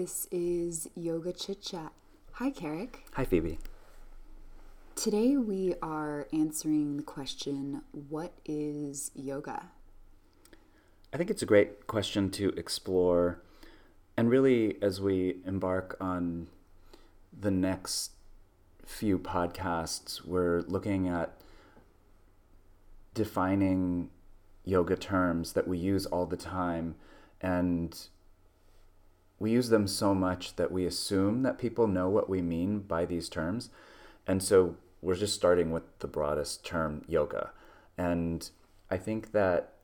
This is Yoga Chit Chat. Hi, Carrick. Hi, Phoebe. Today we are answering the question What is yoga? I think it's a great question to explore. And really, as we embark on the next few podcasts, we're looking at defining yoga terms that we use all the time. And we use them so much that we assume that people know what we mean by these terms. And so we're just starting with the broadest term, yoga. And I think that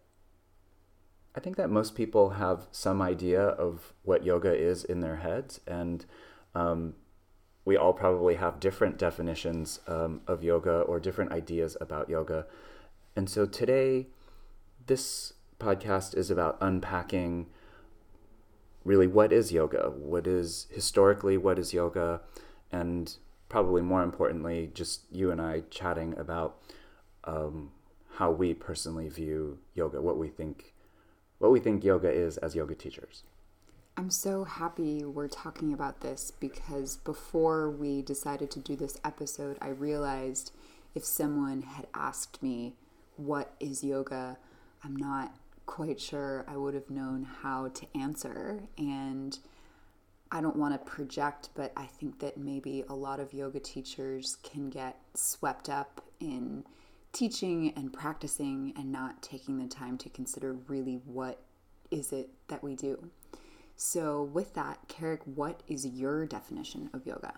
I think that most people have some idea of what yoga is in their heads, and um, we all probably have different definitions um, of yoga or different ideas about yoga. And so today, this podcast is about unpacking really what is yoga, what is historically what is yoga, and probably more importantly, just you and I chatting about um, how we personally view yoga, what we think, what we think yoga is as yoga teachers. I'm so happy we're talking about this because before we decided to do this episode, I realized if someone had asked me, What is yoga? I'm not quite sure I would have known how to answer. And I don't want to project, but I think that maybe a lot of yoga teachers can get swept up in teaching and practicing and not taking the time to consider really what is it that we do. So, with that, Carrick, what is your definition of yoga?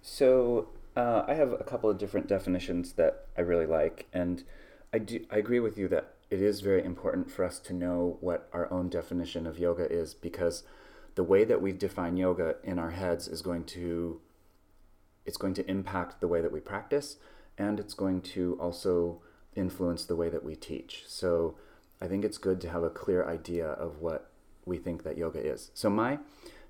So, uh, I have a couple of different definitions that I really like, and I do I agree with you that it is very important for us to know what our own definition of yoga is because the way that we define yoga in our heads is going to it's going to impact the way that we practice and it's going to also influence the way that we teach. So I think it's good to have a clear idea of what we think that yoga is. So my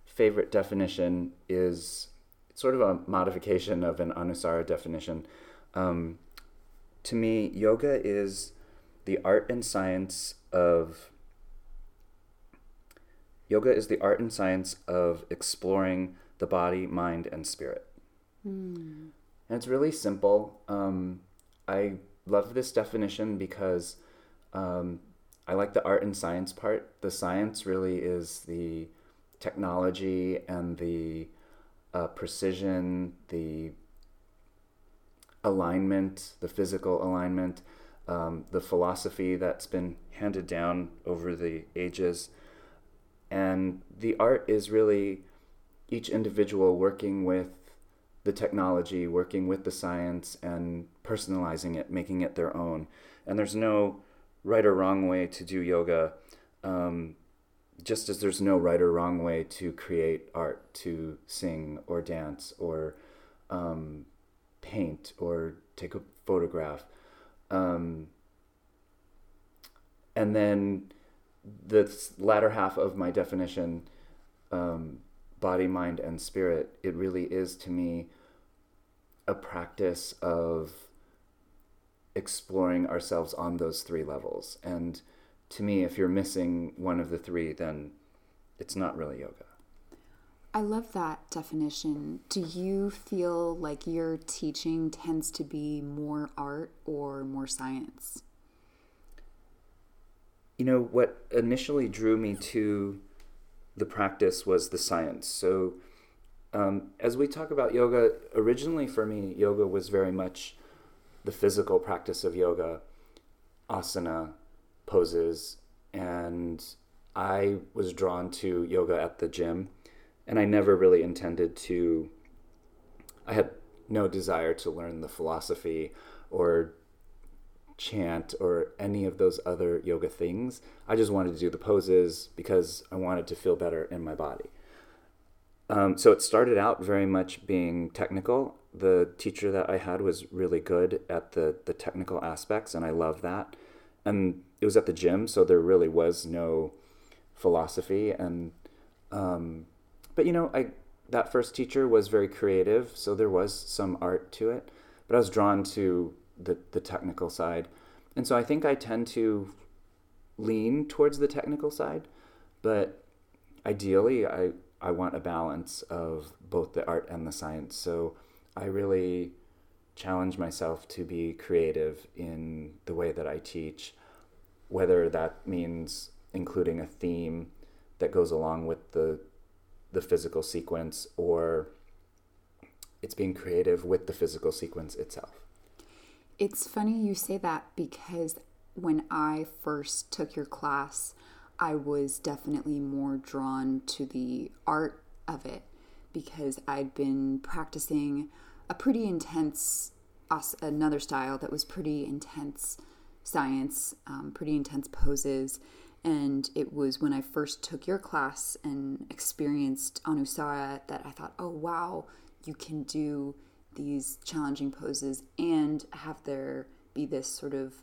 favorite definition is sort of a modification of an Anusara definition. Um, to me, yoga is the art and science of Yoga is the art and science of exploring the body, mind, and spirit. Mm. And it's really simple. Um, I love this definition because um, I like the art and science part. The science really is the technology and the uh, precision, the alignment, the physical alignment, um, the philosophy that's been handed down over the ages. And the art is really each individual working with the technology, working with the science, and personalizing it, making it their own. And there's no right or wrong way to do yoga, um, just as there's no right or wrong way to create art, to sing or dance or um, paint or take a photograph. Um, and then the latter half of my definition, um, body, mind, and spirit, it really is to me a practice of exploring ourselves on those three levels. And to me, if you're missing one of the three, then it's not really yoga. I love that definition. Do you feel like your teaching tends to be more art or more science? you know, what initially drew me to the practice was the science. So, um, as we talk about yoga, originally for me, yoga was very much the physical practice of yoga, asana, poses, and I was drawn to yoga at the gym, and I never really intended to. I had no desire to learn the philosophy or chant or any of those other yoga things. I just wanted to do the poses because I wanted to feel better in my body. Um, so it started out very much being technical. The teacher that I had was really good at the, the technical aspects, and I love that. And it was at the gym, so there really was no philosophy. And um, but you know, I that first teacher was very creative, so there was some art to it. But I was drawn to the, the technical side. And so I think I tend to lean towards the technical side, but ideally, I, I want a balance of both the art and the science. So I really challenge myself to be creative in the way that I teach, whether that means including a theme that goes along with the the physical sequence or it's being creative with the physical sequence itself. It's funny you say that because when I first took your class, I was definitely more drawn to the art of it because I'd been practicing a pretty intense, another style that was pretty intense science, um, pretty intense poses. And it was when I first took your class and experienced Anusara that I thought, oh, wow, you can do these challenging poses and have there be this sort of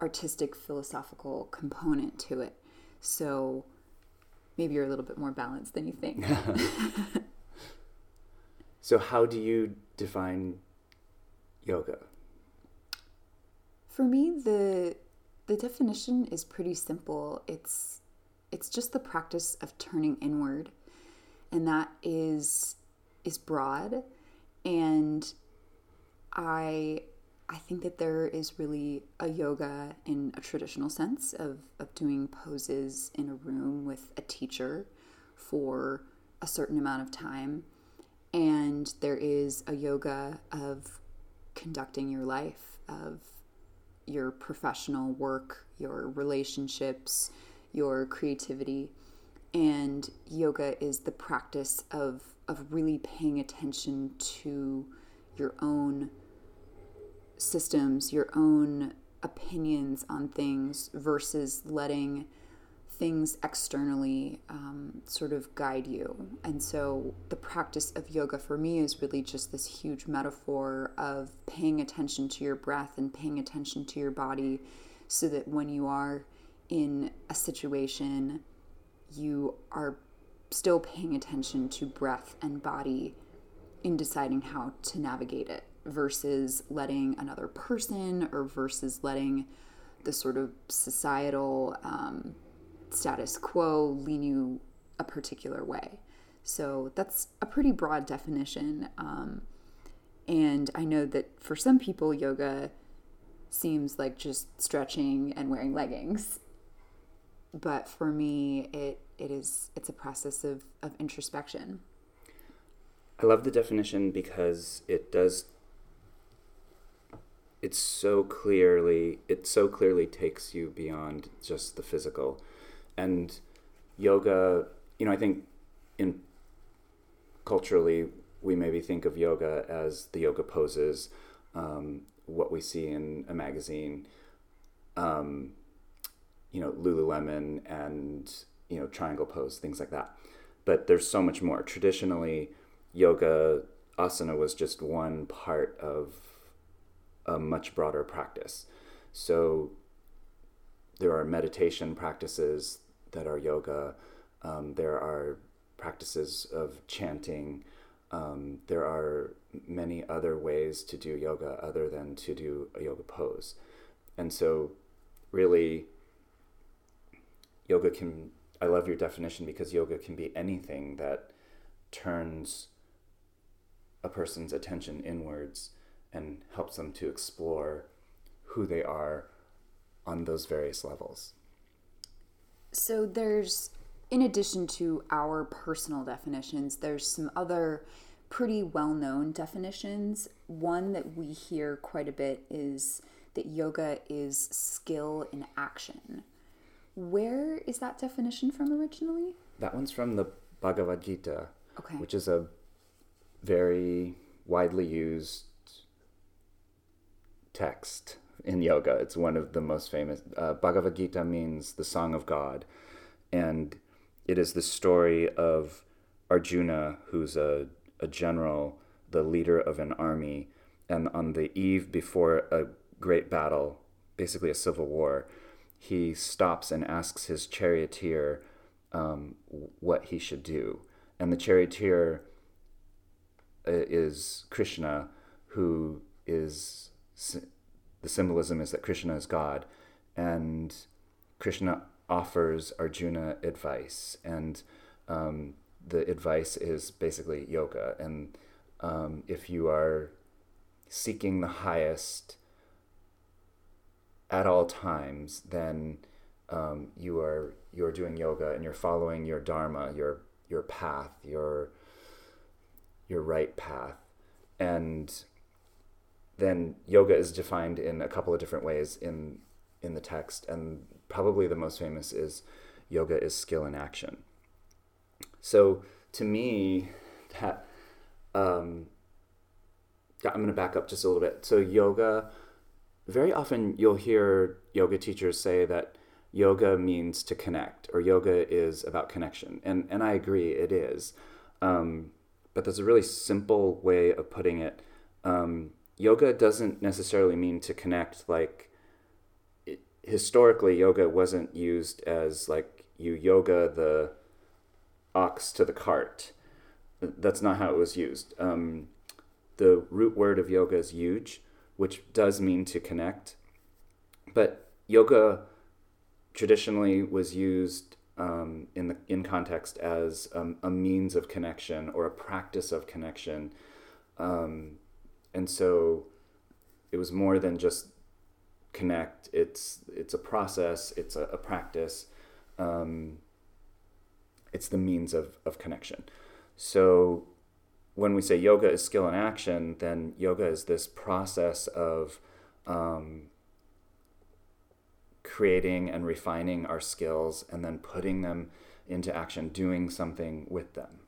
artistic philosophical component to it. So maybe you're a little bit more balanced than you think. so how do you define yoga? For me the the definition is pretty simple. It's it's just the practice of turning inward and that is is broad and I I think that there is really a yoga in a traditional sense of, of doing poses in a room with a teacher for a certain amount of time. And there is a yoga of conducting your life, of your professional work, your relationships, your creativity. And yoga is the practice of, of really paying attention to your own systems, your own opinions on things versus letting things externally um, sort of guide you. And so the practice of yoga for me is really just this huge metaphor of paying attention to your breath and paying attention to your body so that when you are in a situation, you are still paying attention to breath and body in deciding how to navigate it versus letting another person or versus letting the sort of societal um, status quo lean you a particular way. So that's a pretty broad definition. Um, and I know that for some people, yoga seems like just stretching and wearing leggings. But for me, it, it is it's a process of, of introspection. I love the definition because it does it's so clearly it so clearly takes you beyond just the physical and yoga you know i think in culturally we maybe think of yoga as the yoga poses um, what we see in a magazine. Um, you know lululemon and you know triangle pose things like that. But there's so much more. Traditionally yoga asana was just one part of a much broader practice. So there are meditation practices that are yoga. Um, there are practices of chanting. Um, there are many other ways to do yoga other than to do a yoga pose. And so, really, yoga can, I love your definition because yoga can be anything that turns a person's attention inwards and helps them to explore who they are on those various levels. So there's in addition to our personal definitions, there's some other pretty well-known definitions. One that we hear quite a bit is that yoga is skill in action. Where is that definition from originally? That one's from the Bhagavad Gita, okay. which is a very widely used text in yoga. It's one of the most famous. Uh, Bhagavad Gita means the song of God, and it is the story of Arjuna, who's a, a general, the leader of an army, and on the eve before a great battle, basically a civil war, he stops and asks his charioteer um, what he should do. And the charioteer uh, is Krishna, who is the symbolism is that Krishna is God, and Krishna offers Arjuna advice. And um, the advice is basically yoga. And um, if you are seeking the highest at all times, then um, you are you are doing yoga and you're following your dharma, your your path, your your right path, and then yoga is defined in a couple of different ways in in the text, and probably the most famous is yoga is skill in action. So to me, that um, I'm going to back up just a little bit. So yoga, very often you'll hear yoga teachers say that yoga means to connect, or yoga is about connection, and and I agree, it is. Um, but there's a really simple way of putting it. Um, yoga doesn't necessarily mean to connect like it, historically yoga wasn't used as like you yoga the ox to the cart. That's not how it was used. Um, the root word of yoga is yuj which does mean to connect. But yoga traditionally was used um, in the in context as um, a means of connection or a practice of connection. Um, and so it was more than just connect. It's it's a process. It's a, a practice. Um, it's the means of, of connection. So when we say yoga is skill in action then yoga is this process of um, creating and refining our skills and then putting them into action doing something with them.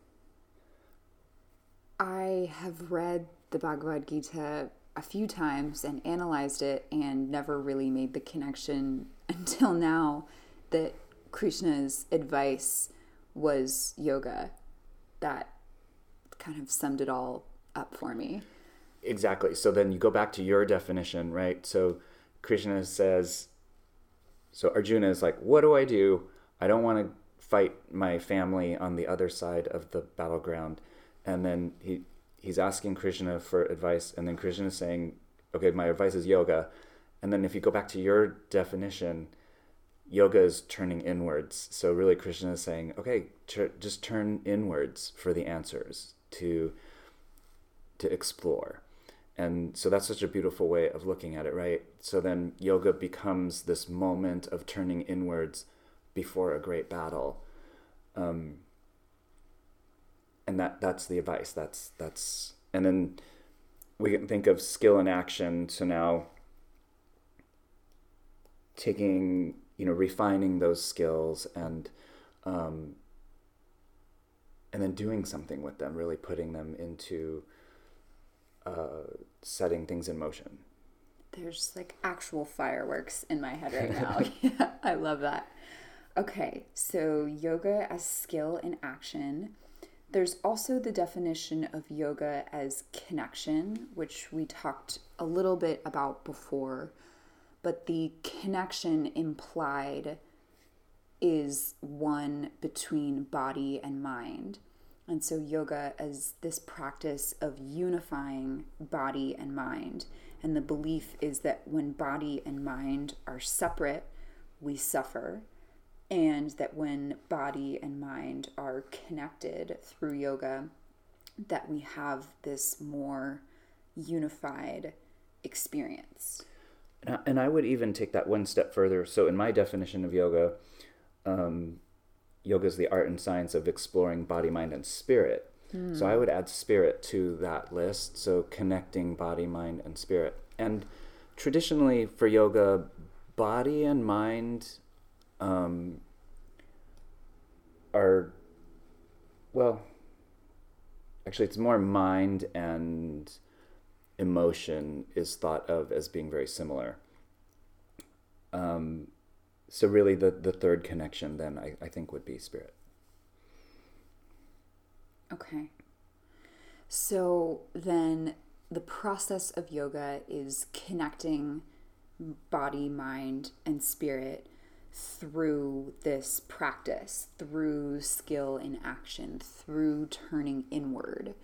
I have read the Bhagavad Gita a few times and analyzed it and never really made the connection until now that Krishna's advice was yoga. That kind of summed it all up for me. Exactly. So then you go back to your definition, right? So Krishna says, so Arjuna is like, what do I do? I don't want to fight my family on the other side of the battleground. And then he he's asking Krishna for advice, and then Krishna is saying, okay, my advice is yoga. And then if you go back to your definition, yoga is turning inwards. So really, Krishna is saying, okay, tur- just turn inwards for the answers to to explore. And so that's such a beautiful way of looking at it, right? So then yoga becomes this moment of turning inwards before a great battle. Um, and that that's the advice. That's that's and then we can think of skill in action. So now taking you know refining those skills and um, and then doing something with them, really putting them into uh, setting things in motion. There's like actual fireworks in my head right now. yeah, I love that. Okay, so yoga as skill in action. There's also the definition of yoga as connection, which we talked a little bit about before, but the connection implied is one between body and mind. And so, yoga is this practice of unifying body and mind. And the belief is that when body and mind are separate, we suffer and that when body and mind are connected through yoga that we have this more unified experience. And I, would even take that one step further. So in my definition of yoga um, yoga is the art and science of exploring body mind and spirit. Mm. so i would add spirit to that list. So connecting body mind and spirit. And traditionally for yoga body and mind um, are well actually it's more mind and emotion is thought of as being very similar. Um, so really the, the third connection then I, I think would be spirit. Okay. So then the process of yoga is connecting body mind and spirit through this practice, through skill in action, through turning inward.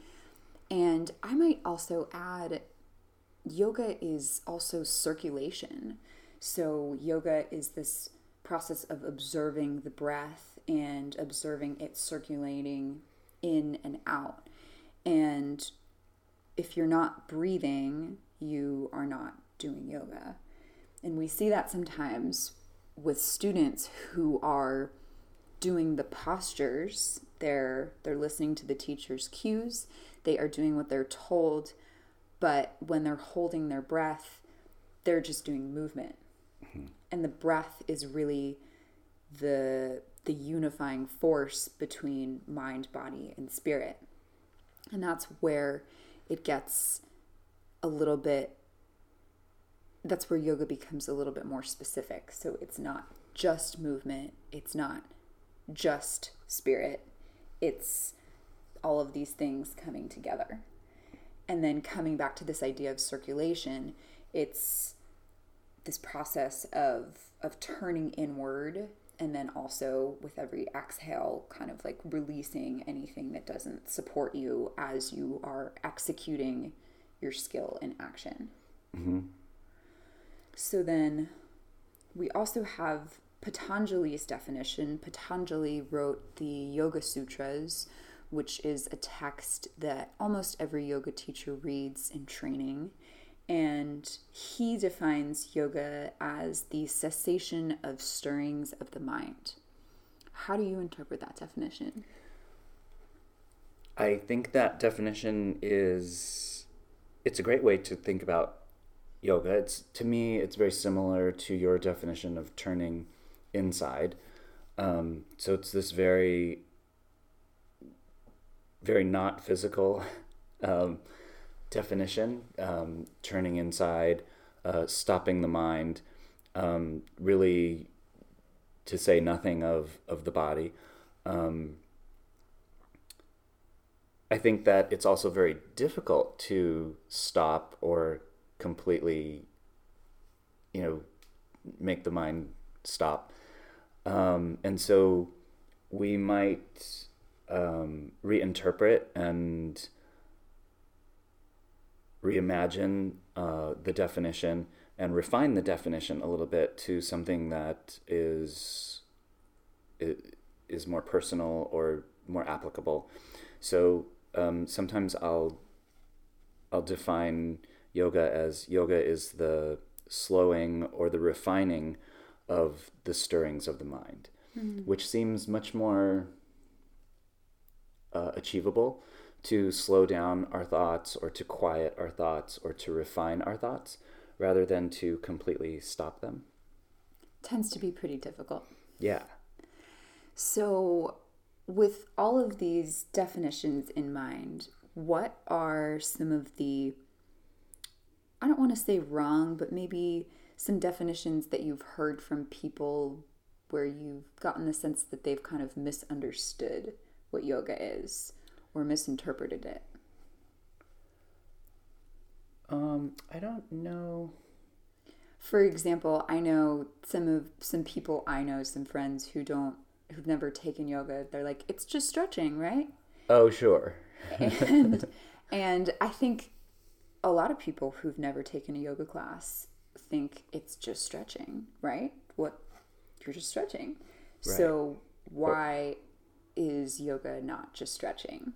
And I might also add yoga is also circulation. So, yoga is this process of observing the breath and observing it circulating in and out. And if you're not breathing, you are not doing yoga. And we see that sometimes with students who are doing the postures. They're they're listening to the teacher's cues. They are doing what they're told, but when they're holding their breath, they're just doing movement. Mm-hmm. And the breath is really the the unifying force between mind, body, and spirit. And that's where it gets a little bit that's where yoga becomes a little bit more specific. So it's not just movement, it's not just spirit, it's all of these things coming together. And then coming back to this idea of circulation, it's this process of of turning inward and then also with every exhale kind of like releasing anything that doesn't support you as you are executing your skill in action. Mm-hmm. So then we also have Patanjali's definition. Patanjali wrote the Yoga Sutras, which is a text that almost every yoga teacher reads in training. And he defines yoga as the cessation of stirrings of the mind. How do you interpret that definition? I think that definition is it's a great way to think about yoga. It's to me, it's very similar to your definition of turning inside. Um, so it's this very, very not physical um, definition, um, turning inside, uh, stopping the mind, um, really to say nothing of, of the body. Um, I think that it's also very difficult to stop or completely, you know, make the mind stop. Um, and so we might um, reinterpret and reimagine uh, the definition and refine the definition a little bit to something that is is more personal or more applicable. So um, sometimes I'll I'll define yoga as yoga is the slowing or the refining of the stirrings of the mind, mm-hmm. which seems much more uh, achievable to slow down our thoughts or to quiet our thoughts or to refine our thoughts rather than to completely stop them. Tends to be pretty difficult. Yeah. So, with all of these definitions in mind, what are some of the, I don't want to say wrong, but maybe some definitions that you've heard from people where you've gotten the sense that they've kind of misunderstood what yoga is or misinterpreted it? Um, I don't know. For example, I know some of some people I know, some friends who don't who've never taken yoga. They're like, it's just stretching, right? Oh, sure. and and I think a lot of people who've never taken a yoga class think it's just stretching, right? What you're just stretching. Right. So why is yoga not just stretching?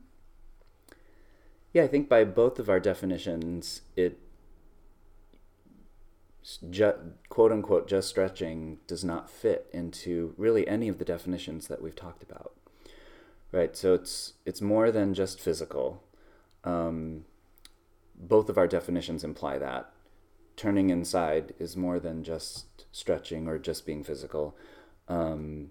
Yeah, I think by both of our definitions, it ju- quote unquote just stretching does not fit into really any of the definitions that we've talked about. Right? So it's it's more than just physical. Um, both of our definitions imply that turning inside is more than just stretching or just being physical. Um,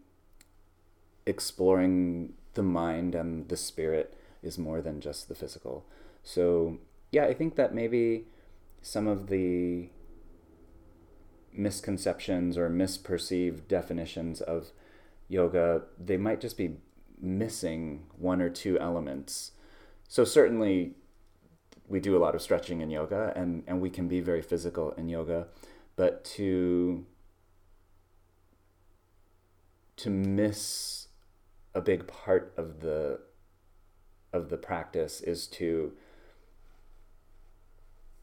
exploring the mind and the spirit is more than just the physical. So, yeah, I think that maybe some of the misconceptions or misperceived definitions of yoga, they might just be missing one or two elements. So, certainly, we do a lot of stretching in yoga and, and we can be very physical in yoga but to to miss a big part of the of the practice is to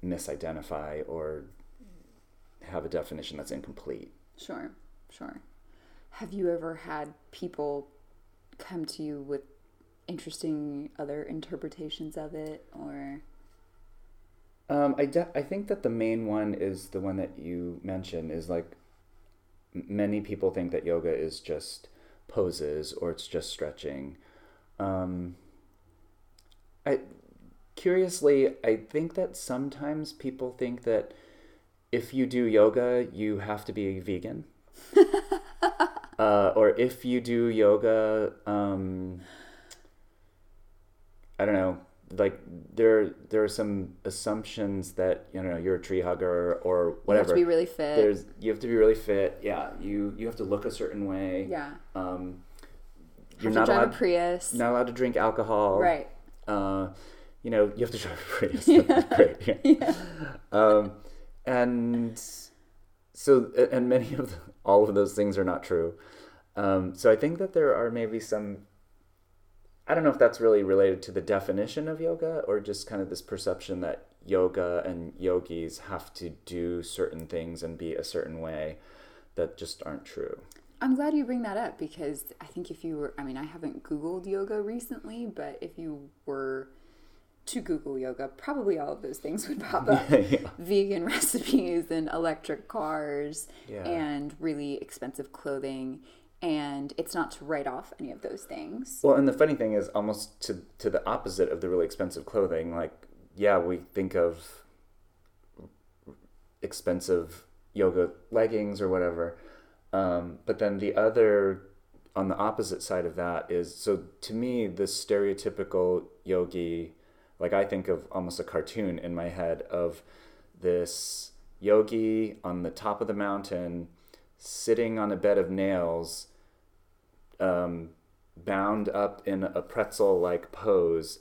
misidentify or have a definition that's incomplete. Sure sure. Have you ever had people come to you with interesting other interpretations of it or Um, I, de- I think that the main one is the one that you mentioned is like many people think that yoga is just poses or it's just stretching. Um, I curiously, I think that sometimes people think that if you do yoga, you have to be vegan. uh, or if you do yoga, um, I don't know. Like there, there are some assumptions that you know you're a tree hugger or whatever. you have to be really fit There's you have to be really fit. Yeah, you you have to look a certain way. yeah Um, you're to not drive allowed a prius not allowed to drink alcohol. right Uh, you know, you have to drive a Prius. That's great. Yeah. Um, and so, and many of the, all of those things are not true. Um, so I think that there are maybe some. I don't know if that's really related to the definition of yoga or just kind of this perception that yoga and yogis have to do certain things and be a certain way that just aren't true. I'm glad you bring that up because I think if you were, I mean, I haven't Googled yoga recently, but if you were to Google yoga, probably all of those things would pop up. yeah. Vegan recipes and electric cars Yeah. and really expensive clothing. And it's not to write off any of those things. Well, and the funny thing is almost to to the opposite of the really expensive clothing. Like, yeah, we think of expensive yoga leggings or whatever, um, but then the other on the opposite side of that is so to me the stereotypical yogi, like I think of almost a cartoon in my head of this yogi on the top of the mountain, sitting on a bed of nails um, bound up in a pretzel like pose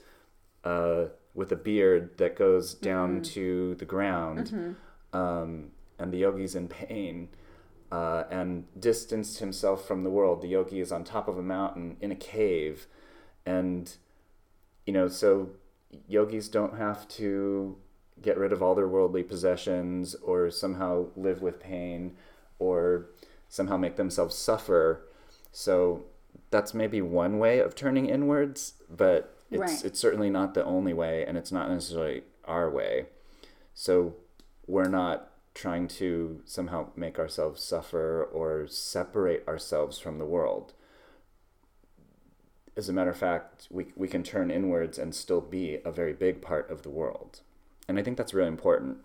uh, with a beard that goes down to the ground. Um, and the yogi's in pain uh, and distanced himself from the world. The yogi is on top of a mountain in a cave. And, you know, so yogis don't have to get rid of all their worldly possessions or somehow live with pain or somehow make themselves suffer. So that's maybe one way of turning inwards, but it's Right. it's certainly not the only way and it's not necessarily our way. So we're not trying to somehow make ourselves suffer or separate ourselves from the world. As a matter of fact, we, we can turn inwards and still be a very big part of the world. And I think that's really important.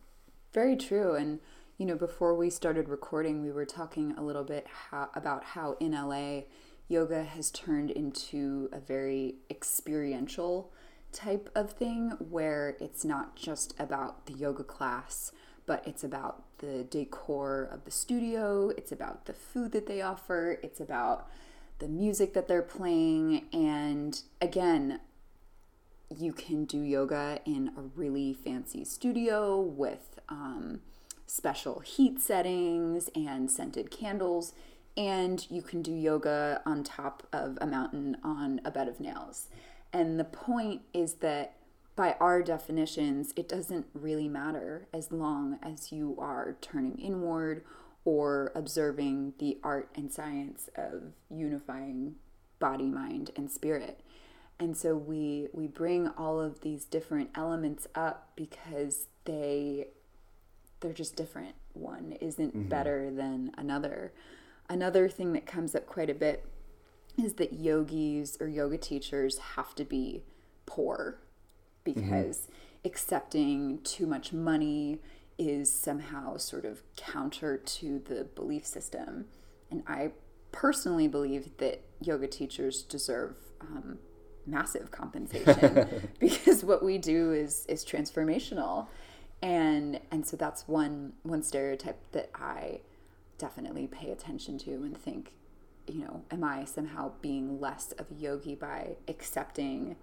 Very true. And, you know, before we started recording, we were talking a little bit how, about how in LA, yoga has turned into a very experiential type of thing where it's not just about the yoga class, but it's about the decor of the studio, it's about the food that they offer, it's about the music that they're playing. And again, you can do yoga in a really fancy studio with um, special heat settings and scented candles. And you can do yoga on top of a mountain on a bed of nails. And the point is that by our definitions, it doesn't really matter as long as you are turning inward or observing the art and science of unifying body, mind, and spirit. And so we we bring all of these different elements up because they they're just different. One isn't mm-hmm. better than another. Another thing that comes up quite a bit is that yogis or yoga teachers have to be poor because accepting too much money is somehow sort of counter to the belief system. And I personally believe that yoga teachers deserve um, massive compensation because what we do is is transformational, and and so that's one one stereotype that I definitely pay attention to and think, you know, am I somehow being less of a yogi by accepting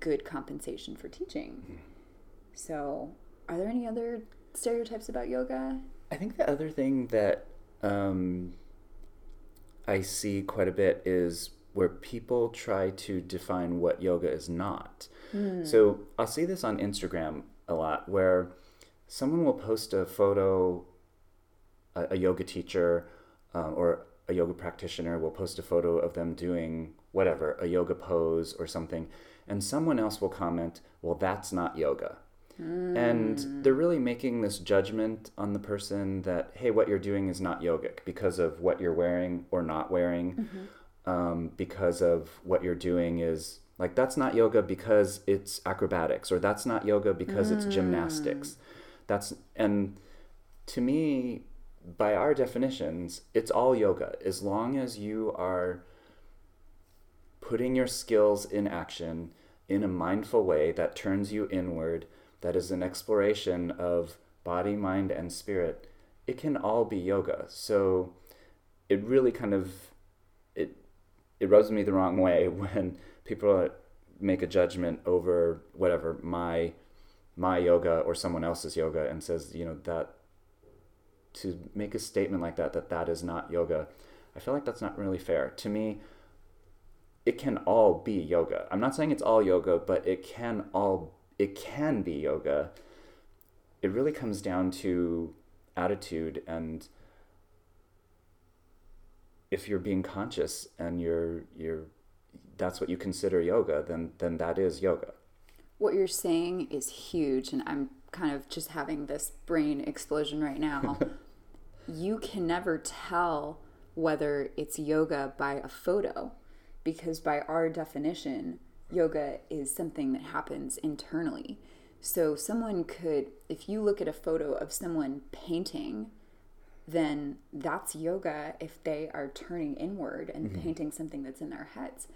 good compensation for teaching? So, are there any other stereotypes about yoga? I think the other thing that um, I see quite a bit is where people try to define what yoga is not. So I'll see this on Instagram a lot where someone will post a photo, a, a yoga teacher, um, or a yoga practitioner will post a photo of them doing whatever, a yoga pose or something, and someone else will comment, well, that's not yoga. Mm. And they're really making this judgment on the person that, hey, what you're doing is not yogic because of what you're wearing or not wearing, mm-hmm. um, because of what you're doing is like, that's not yoga because it's acrobatics, or that's not yoga because mm. it's gymnastics. That's, and to me, by our definitions, it's all yoga as long as you are putting your skills in action in a mindful way that turns you inward, that is an exploration of body, mind, and spirit. It can all be yoga. So it really kind of it it rubs me the wrong way when people make a judgment over whatever my my yoga or someone else's yoga and says you know that to make a statement like that that that is not yoga i feel like that's not really fair. To me it can all be yoga. I'm not saying it's all yoga but it can all it can be yoga. It really comes down to attitude and if you're being conscious and you're you're that's what you consider yoga then then that is yoga. What you're saying is huge and i'm kind of just having this brain explosion right now you can never tell whether it's yoga by a photo because by our definition yoga is something that happens internally so someone could if you look at a photo of someone painting then that's yoga if they are turning inward and mm-hmm. painting something that's in their heads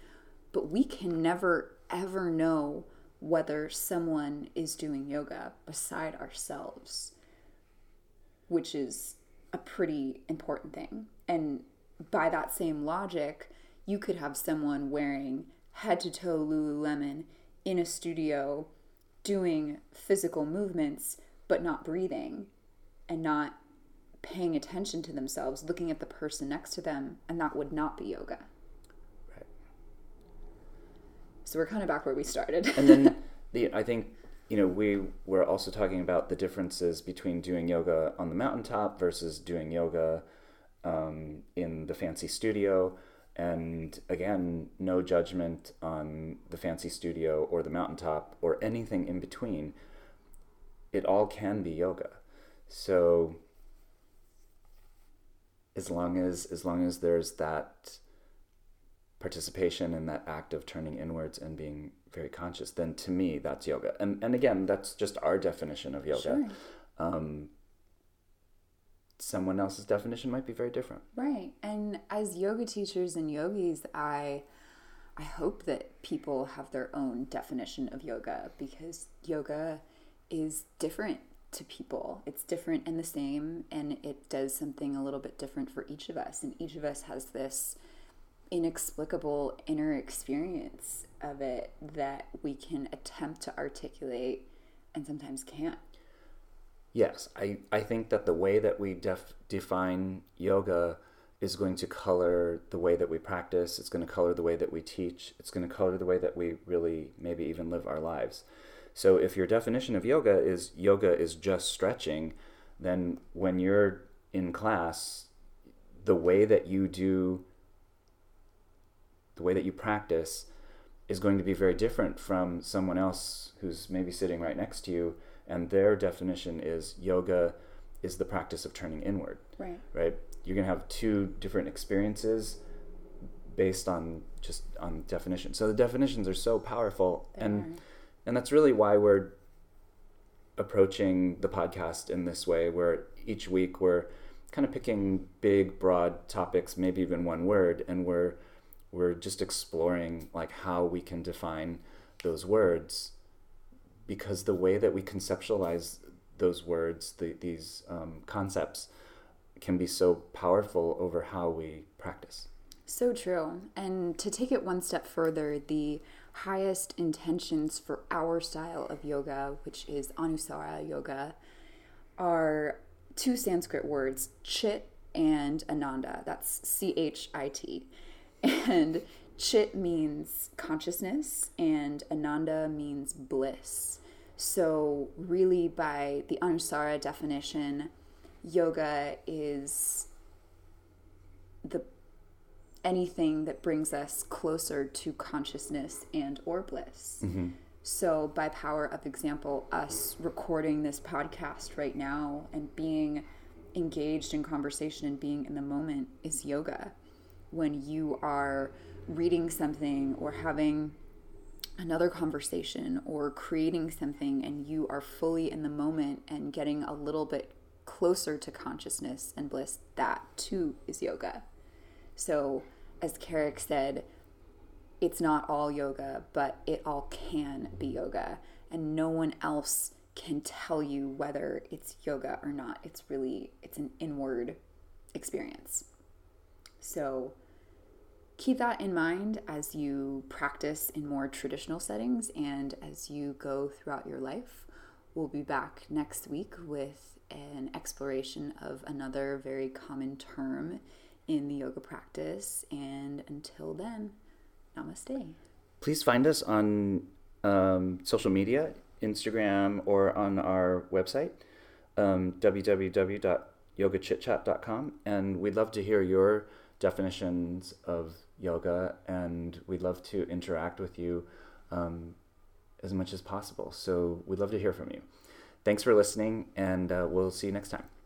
but we can never ever know whether someone is doing yoga beside ourselves which is a pretty important thing. And by that same logic, you could have someone wearing head to toe Lululemon in a studio doing physical movements but not breathing and not paying attention to themselves, looking at the person next to them, and that would not be yoga. Right. So we're kind of back where we started. and then the I think you know, we were also talking about the differences between doing yoga on the mountaintop versus doing yoga um, in the fancy studio. And again, no judgment on the fancy studio or the mountaintop or anything in between. It all can be yoga. So as long as as long as there's that participation in that act of turning inwards and being very conscious, then to me that's yoga. And and again, that's just our definition of yoga. Sure. Um, someone else's definition might be very different. Right. And as yoga teachers and yogis, I I hope that people have their own definition of yoga because yoga is different to people. It's different and the same and it does something a little bit different for each of us and each of us has this inexplicable inner experience of it that we can attempt to articulate and sometimes can't. Yes, I, I think that the way that we def, define yoga is going to color the way that we practice. It's going to color the way that we teach. It's going to color the way that we really maybe even live our lives. So if your definition of yoga is yoga is just stretching, then when you're in class, the way that you do the way that you practice is going to be very different from someone else who's maybe sitting right next to you and their definition is yoga is the practice of turning inward. Right. Right? You're going to have two different experiences based on just on definition. So the definitions are so powerful they and are. and that's really why we're approaching the podcast in this way where each week we're kind of picking big broad topics maybe even one word and we're we're just exploring like how we can define those words because the way that we conceptualize those words the, these um, concepts can be so powerful over how we practice. So true. And to take it one step further the highest intentions for our style of yoga which is anusara yoga are two sanskrit words chit and ananda. That's c-h-i-t and Chit means consciousness, and Ananda means bliss. So, really, by the Anusara definition, yoga is the anything that brings us closer to consciousness and or bliss. Mm-hmm. So, by power of example, us recording this podcast right now and being engaged in conversation and being in the moment is yoga. When you are reading something or having another conversation or creating something and you are fully in the moment and getting a little bit closer to consciousness and bliss, that too is yoga. So, as Carrick said, it's not all yoga, but it all can be yoga. And no one else can tell you whether it's yoga or not. It's really it's an inward experience. So keep that in mind as you practice in more traditional settings and as you go throughout your life. We'll be back next week with an exploration of another very common term in the yoga practice. And until then, namaste. Please find us on um, social media, Instagram, or on our website, um, www.yogachitchat.com. And we'd love to hear your definitions of yoga, and we'd love to interact with you um, as much as possible. So we'd love to hear from you. Thanks for listening, and uh, we'll see you next time.